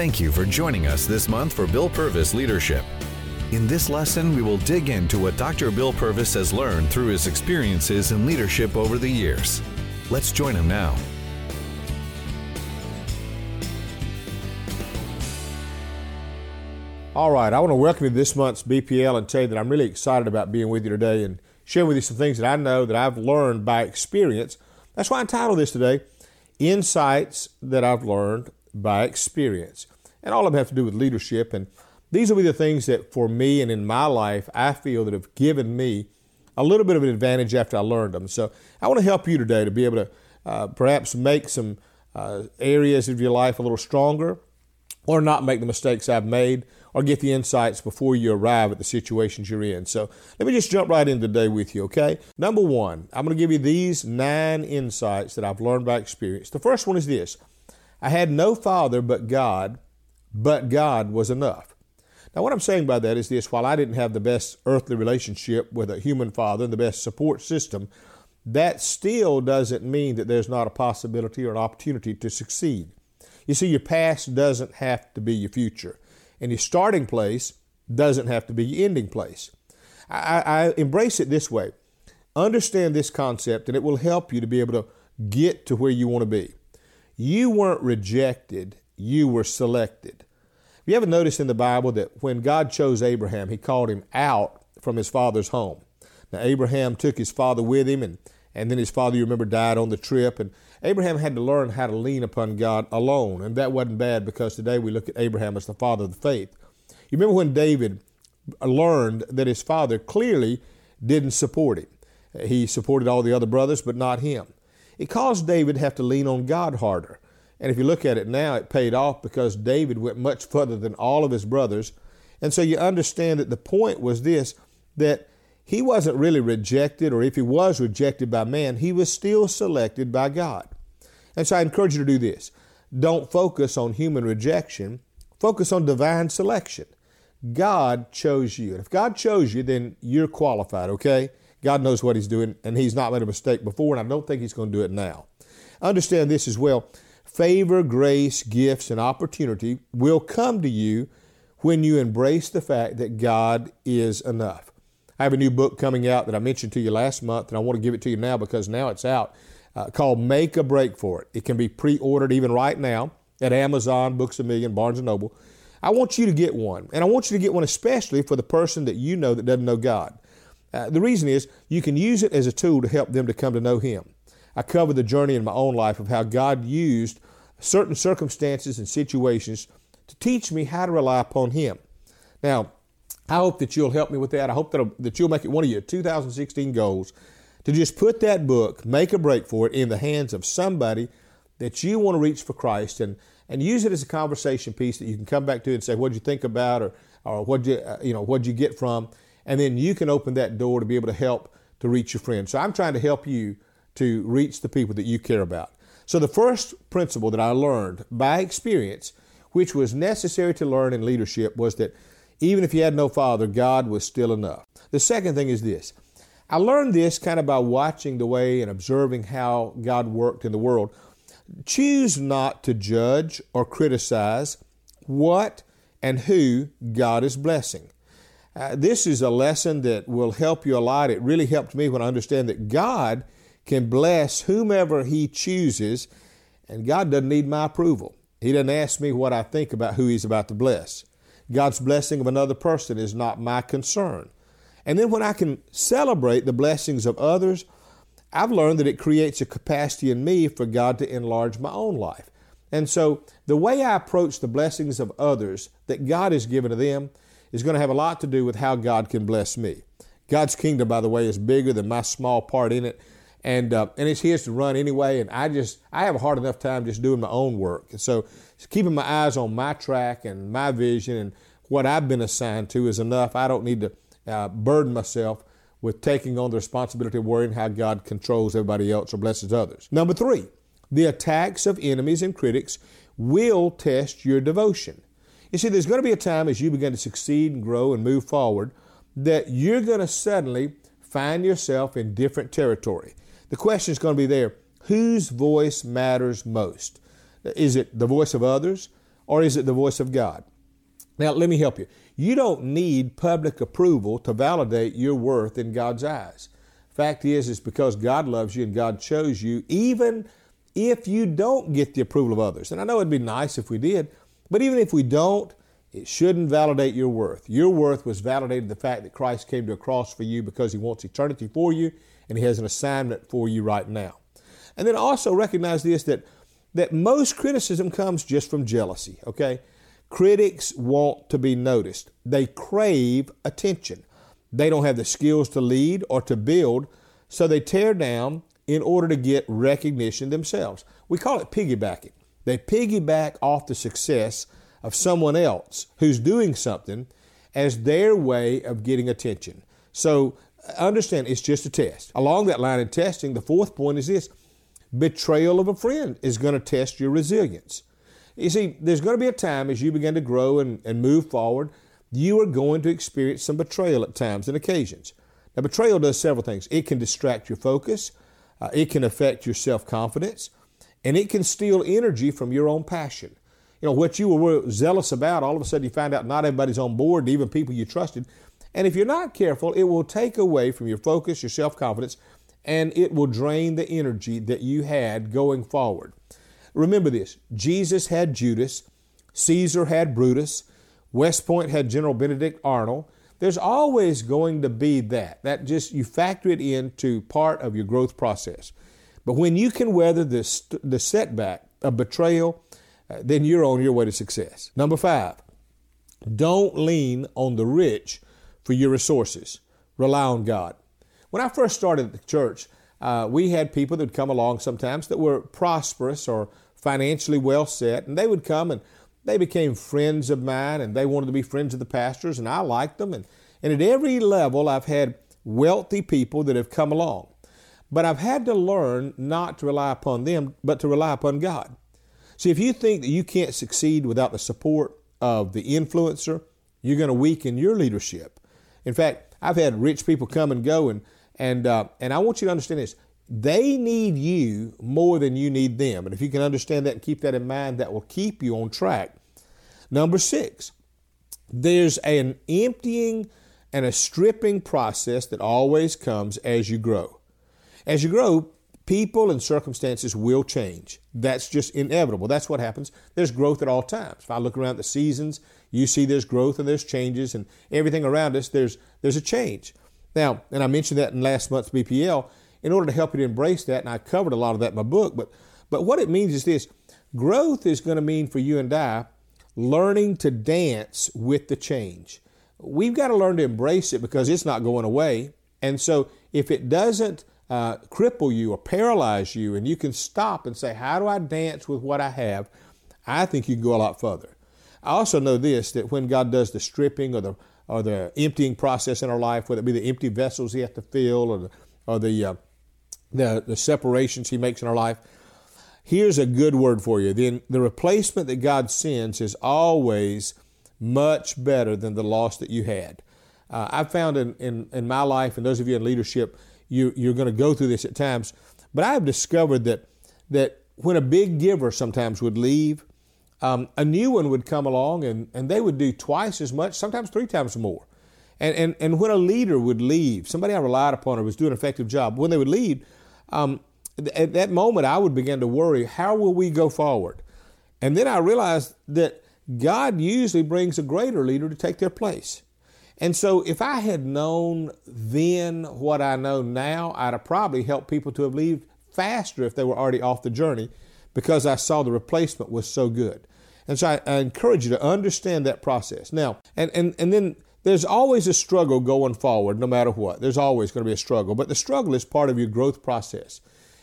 Thank you for joining us this month for Bill Purvis Leadership. In this lesson, we will dig into what Dr. Bill Purvis has learned through his experiences in leadership over the years. Let's join him now. All right, I want to welcome you to this month's BPL and tell you that I'm really excited about being with you today and sharing with you some things that I know that I've learned by experience. That's why I entitled this today, Insights That I've Learned by Experience. And all of them have to do with leadership. And these will be the things that for me and in my life, I feel that have given me a little bit of an advantage after I learned them. So I want to help you today to be able to uh, perhaps make some uh, areas of your life a little stronger or not make the mistakes I've made or get the insights before you arrive at the situations you're in. So let me just jump right in today with you, okay? Number one, I'm going to give you these nine insights that I've learned by experience. The first one is this I had no father but God, but God was enough. Now, what I'm saying by that is this while I didn't have the best earthly relationship with a human father and the best support system, that still doesn't mean that there's not a possibility or an opportunity to succeed. You see, your past doesn't have to be your future, and your starting place doesn't have to be your ending place. I, I embrace it this way understand this concept, and it will help you to be able to get to where you want to be. You weren't rejected, you were selected. You ever noticed in the Bible that when God chose Abraham, he called him out from his father's home? Now, Abraham took his father with him, and, and then his father, you remember, died on the trip. And Abraham had to learn how to lean upon God alone. And that wasn't bad because today we look at Abraham as the father of the faith. You remember when David learned that his father clearly didn't support him? He supported all the other brothers, but not him. It caused David to have to lean on God harder. And if you look at it now, it paid off because David went much further than all of his brothers. And so you understand that the point was this that he wasn't really rejected, or if he was rejected by man, he was still selected by God. And so I encourage you to do this. Don't focus on human rejection, focus on divine selection. God chose you. And if God chose you, then you're qualified, okay? God knows what He's doing, and He's not made a mistake before, and I don't think He's going to do it now. Understand this as well favor, grace, gifts, and opportunity will come to you when you embrace the fact that God is enough. I have a new book coming out that I mentioned to you last month, and I want to give it to you now because now it's out uh, called Make a Break for It. It can be pre ordered even right now at Amazon, Books a Million, Barnes and Noble. I want you to get one, and I want you to get one especially for the person that you know that doesn't know God. Uh, the reason is you can use it as a tool to help them to come to know Him. I cover the journey in my own life of how God used certain circumstances and situations to teach me how to rely upon Him. Now, I hope that you'll help me with that. I hope that, that you'll make it one of your 2016 goals to just put that book, make a break for it, in the hands of somebody that you want to reach for Christ and, and use it as a conversation piece that you can come back to and say, what did you think about or, or what you, uh, you know, what you get from? And then you can open that door to be able to help to reach your friends. So I'm trying to help you to reach the people that you care about. So the first principle that I learned by experience, which was necessary to learn in leadership, was that even if you had no father, God was still enough. The second thing is this I learned this kind of by watching the way and observing how God worked in the world. Choose not to judge or criticize what and who God is blessing. Uh, this is a lesson that will help you a lot. It really helped me when I understand that God can bless whomever He chooses, and God doesn't need my approval. He doesn't ask me what I think about who He's about to bless. God's blessing of another person is not my concern. And then when I can celebrate the blessings of others, I've learned that it creates a capacity in me for God to enlarge my own life. And so the way I approach the blessings of others that God has given to them is going to have a lot to do with how God can bless me. God's kingdom, by the way, is bigger than my small part in it. And, uh, and it's His to run anyway. And I just, I have a hard enough time just doing my own work. So keeping my eyes on my track and my vision and what I've been assigned to is enough. I don't need to uh, burden myself with taking on the responsibility of worrying how God controls everybody else or blesses others. Number three, the attacks of enemies and critics will test your devotion. You see, there's going to be a time as you begin to succeed and grow and move forward that you're going to suddenly find yourself in different territory. The question is going to be there whose voice matters most? Is it the voice of others or is it the voice of God? Now, let me help you. You don't need public approval to validate your worth in God's eyes. Fact is, it's because God loves you and God chose you, even if you don't get the approval of others. And I know it'd be nice if we did, but even if we don't, it shouldn't validate your worth. Your worth was validated the fact that Christ came to a cross for you because he wants eternity for you and he has an assignment for you right now. And then also recognize this that that most criticism comes just from jealousy, okay? Critics want to be noticed. They crave attention. They don't have the skills to lead or to build, so they tear down in order to get recognition themselves. We call it piggybacking. They piggyback off the success of someone else who's doing something as their way of getting attention. So understand it's just a test. Along that line of testing, the fourth point is this betrayal of a friend is going to test your resilience. You see, there's going to be a time as you begin to grow and, and move forward, you are going to experience some betrayal at times and occasions. Now, betrayal does several things. It can distract your focus, uh, it can affect your self confidence, and it can steal energy from your own passion. You know, what you were zealous about, all of a sudden you find out not everybody's on board, even people you trusted. And if you're not careful, it will take away from your focus, your self confidence, and it will drain the energy that you had going forward. Remember this Jesus had Judas, Caesar had Brutus, West Point had General Benedict Arnold. There's always going to be that. That just, you factor it into part of your growth process. But when you can weather this, the setback of betrayal, uh, then you're on your way to success. Number five, don't lean on the rich for your resources. Rely on God. When I first started the church, uh, we had people that would come along sometimes that were prosperous or financially well set, and they would come and they became friends of mine and they wanted to be friends of the pastors, and I liked them. And, and at every level, I've had wealthy people that have come along. But I've had to learn not to rely upon them, but to rely upon God. See, if you think that you can't succeed without the support of the influencer, you're going to weaken your leadership. In fact, I've had rich people come and go, and and uh, and I want you to understand this: they need you more than you need them. And if you can understand that and keep that in mind, that will keep you on track. Number six, there's an emptying and a stripping process that always comes as you grow. As you grow, people and circumstances will change. That's just inevitable. That's what happens. There's growth at all times. If I look around the seasons, you see there's growth and there's changes and everything around us, there's, there's a change. Now, and I mentioned that in last month's BPL, in order to help you to embrace that, and I covered a lot of that in my book, but, but what it means is this growth is going to mean for you and I learning to dance with the change. We've got to learn to embrace it because it's not going away. And so if it doesn't uh, cripple you or paralyze you, and you can stop and say, How do I dance with what I have? I think you can go a lot further. I also know this that when God does the stripping or the or the emptying process in our life, whether it be the empty vessels He has to fill or the, or the uh, the, the separations He makes in our life. Here's a good word for you. Then the replacement that God sends is always much better than the loss that you had. Uh, I've found in, in, in my life, and those of you in leadership, you, you're going to go through this at times, but I've discovered that, that when a big giver sometimes would leave, um, a new one would come along and, and they would do twice as much, sometimes three times more. And, and, and when a leader would leave, somebody I relied upon or was doing an effective job, when they would leave, um, at that moment, I would begin to worry how will we go forward? And then I realized that God usually brings a greater leader to take their place. And so, if I had known then what I know now, I'd have probably helped people to have left faster if they were already off the journey because I saw the replacement was so good. And so, I, I encourage you to understand that process. Now, and, and, and then there's always a struggle going forward, no matter what. There's always going to be a struggle, but the struggle is part of your growth process.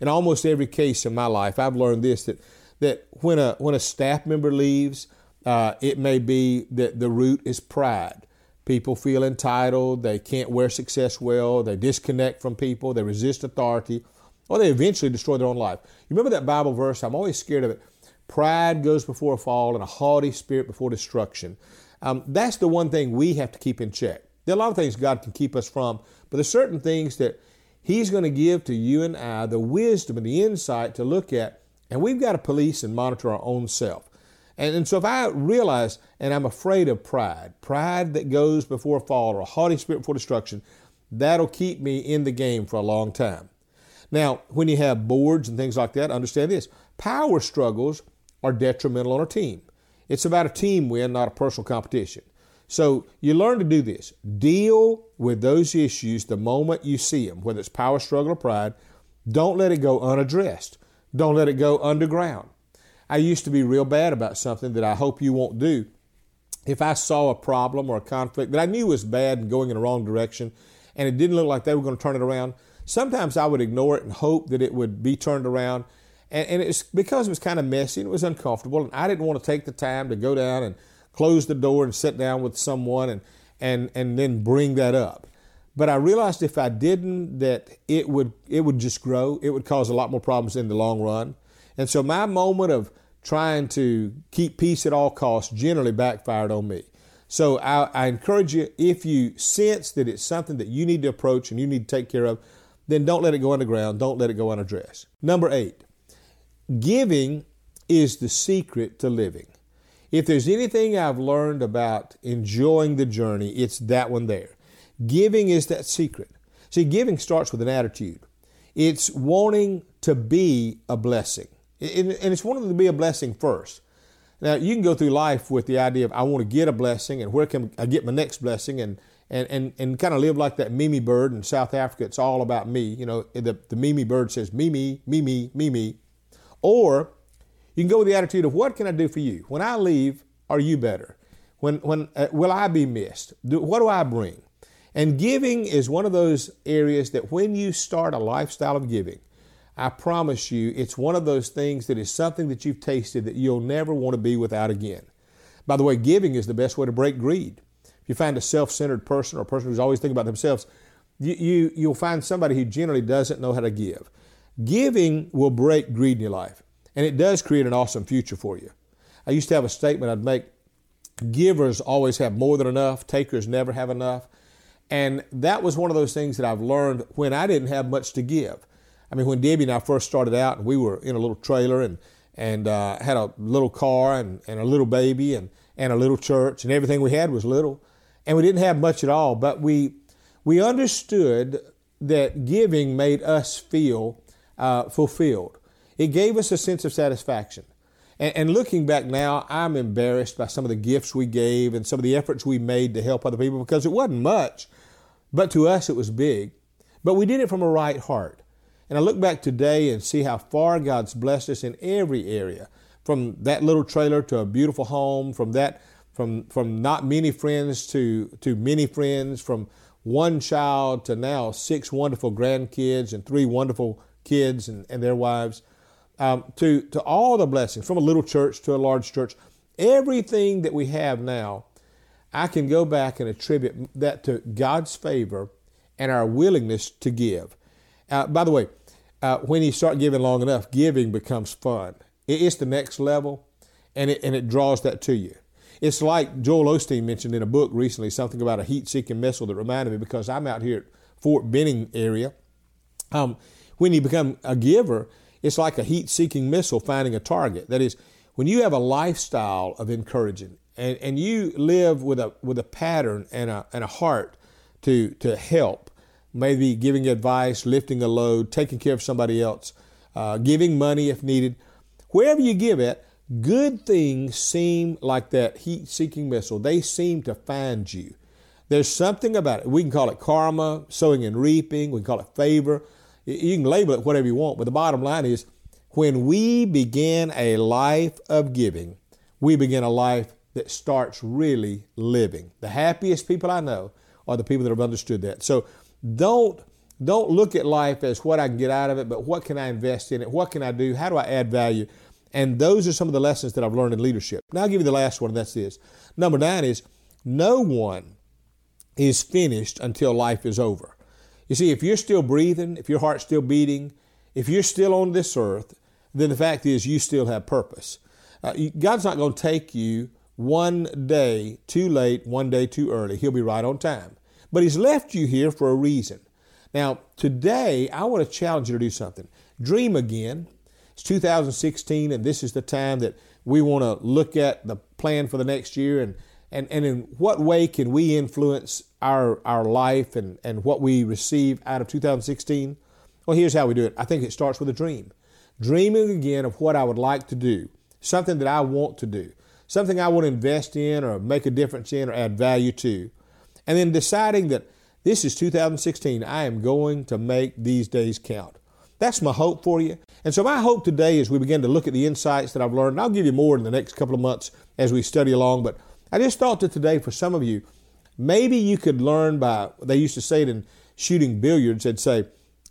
In almost every case in my life, I've learned this that that when a when a staff member leaves, uh, it may be that the root is pride. People feel entitled, they can't wear success well, they disconnect from people, they resist authority, or they eventually destroy their own life. You remember that Bible verse? I'm always scared of it. Pride goes before a fall, and a haughty spirit before destruction. Um, that's the one thing we have to keep in check. There are a lot of things God can keep us from, but there's certain things that He's going to give to you and I the wisdom and the insight to look at, and we've got to police and monitor our own self. And, and so if I realize, and I'm afraid of pride, pride that goes before fall or a haughty spirit before destruction, that'll keep me in the game for a long time. Now, when you have boards and things like that, understand this power struggles are detrimental on a team. It's about a team win, not a personal competition. So you learn to do this. Deal with those issues the moment you see them, whether it's power struggle or pride. Don't let it go unaddressed. Don't let it go underground. I used to be real bad about something that I hope you won't do. If I saw a problem or a conflict that I knew was bad and going in the wrong direction, and it didn't look like they were going to turn it around, sometimes I would ignore it and hope that it would be turned around. And, and it's because it was kind of messy and it was uncomfortable, and I didn't want to take the time to go down and close the door and sit down with someone and, and, and then bring that up. But I realized if I didn't, that it would it would just grow. It would cause a lot more problems in the long run. And so my moment of trying to keep peace at all costs generally backfired on me. So I, I, encourage you, if you sense that it's something that you need to approach and you need to take care of, then don't let it go underground. Don't let it go unaddressed. Number eight, giving is the secret to living. If there's anything I've learned about enjoying the journey, it's that one there. Giving is that secret. See, giving starts with an attitude. It's wanting to be a blessing. And it's wanting to be a blessing first. Now, you can go through life with the idea of, I want to get a blessing and where can I get my next blessing and, and, and, and kind of live like that Mimi bird in South Africa. It's all about me. You know, the, the Mimi bird says, Mimi, Mimi, me. Or you can go with the attitude of, what can I do for you? When I leave, are you better? When, when uh, will I be missed? Do, what do I bring? And giving is one of those areas that when you start a lifestyle of giving, I promise you, it's one of those things that is something that you've tasted that you'll never want to be without again. By the way, giving is the best way to break greed. If you find a self centered person or a person who's always thinking about themselves, you, you, you'll find somebody who generally doesn't know how to give. Giving will break greed in your life, and it does create an awesome future for you. I used to have a statement I'd make givers always have more than enough, takers never have enough. And that was one of those things that I've learned when I didn't have much to give. I mean, when Debbie and I first started out, and we were in a little trailer and and uh, had a little car and, and a little baby and, and a little church, and everything we had was little, and we didn't have much at all. But we we understood that giving made us feel uh, fulfilled. It gave us a sense of satisfaction. And, and looking back now, I'm embarrassed by some of the gifts we gave and some of the efforts we made to help other people because it wasn't much, but to us it was big. But we did it from a right heart. And I look back today and see how far God's blessed us in every area, from that little trailer to a beautiful home, from that from from not many friends to to many friends, from one child to now six wonderful grandkids and three wonderful kids and, and their wives, um, to to all the blessings from a little church to a large church, everything that we have now, I can go back and attribute that to God's favor and our willingness to give. Uh, by the way, uh, when you start giving long enough, giving becomes fun. It's the next level, and it, and it draws that to you. It's like Joel Osteen mentioned in a book recently, something about a heat-seeking missile that reminded me because I'm out here at Fort Benning area. Um, when you become a giver, it's like a heat-seeking missile finding a target. That is, when you have a lifestyle of encouraging and, and you live with a with a pattern and a and a heart to to help maybe giving advice, lifting a load, taking care of somebody else, uh, giving money if needed. Wherever you give it, good things seem like that heat seeking missile. They seem to find you. There's something about it. We can call it karma, sowing and reaping. We can call it favor. You can label it whatever you want, but the bottom line is when we begin a life of giving, we begin a life that starts really living. The happiest people I know are the people that have understood that. So don't don't look at life as what I can get out of it, but what can I invest in it? What can I do? How do I add value? And those are some of the lessons that I've learned in leadership. Now I'll give you the last one, and that's this. Number nine is no one is finished until life is over. You see, if you're still breathing, if your heart's still beating, if you're still on this earth, then the fact is you still have purpose. Uh, God's not going to take you one day too late, one day too early. He'll be right on time. But He's left you here for a reason. Now, today, I want to challenge you to do something. Dream again. It's 2016, and this is the time that we want to look at the plan for the next year and, and, and in what way can we influence our, our life and, and what we receive out of 2016? Well, here's how we do it. I think it starts with a dream. Dreaming again of what I would like to do, something that I want to do, something I want to invest in or make a difference in or add value to. And then deciding that this is 2016, I am going to make these days count. That's my hope for you. And so, my hope today as we begin to look at the insights that I've learned, and I'll give you more in the next couple of months as we study along, but I just thought that today for some of you, maybe you could learn by, they used to say it in shooting billiards, they'd say,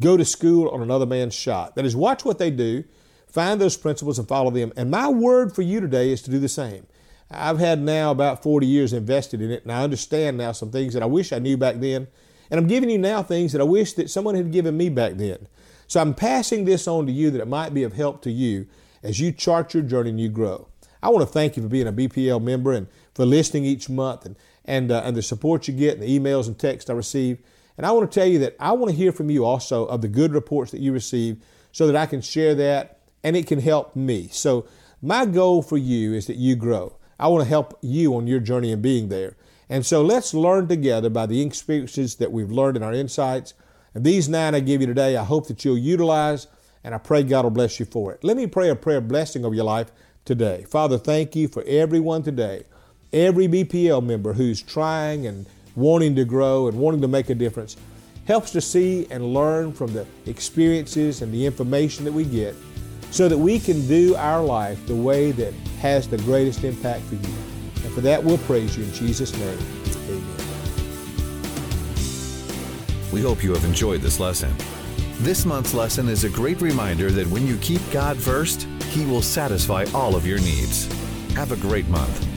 go to school on another man's shot. That is, watch what they do, find those principles and follow them. And my word for you today is to do the same. I've had now about 40 years invested in it, and I understand now some things that I wish I knew back then. And I'm giving you now things that I wish that someone had given me back then. So I'm passing this on to you that it might be of help to you as you chart your journey and you grow. I want to thank you for being a BPL member and for listening each month and, and, uh, and the support you get and the emails and texts I receive. And I want to tell you that I want to hear from you also of the good reports that you receive so that I can share that and it can help me. So my goal for you is that you grow. I want to help you on your journey in being there. And so let's learn together by the experiences that we've learned in our insights and these nine I give you today, I hope that you'll utilize, and I pray God will bless you for it. Let me pray a prayer of blessing over your life today. Father, thank you for everyone today, every BPL member who's trying and wanting to grow and wanting to make a difference. Helps to see and learn from the experiences and the information that we get so that we can do our life the way that has the greatest impact for you. And for that, we'll praise you in Jesus' name. Amen. We hope you have enjoyed this lesson. This month's lesson is a great reminder that when you keep God first, He will satisfy all of your needs. Have a great month.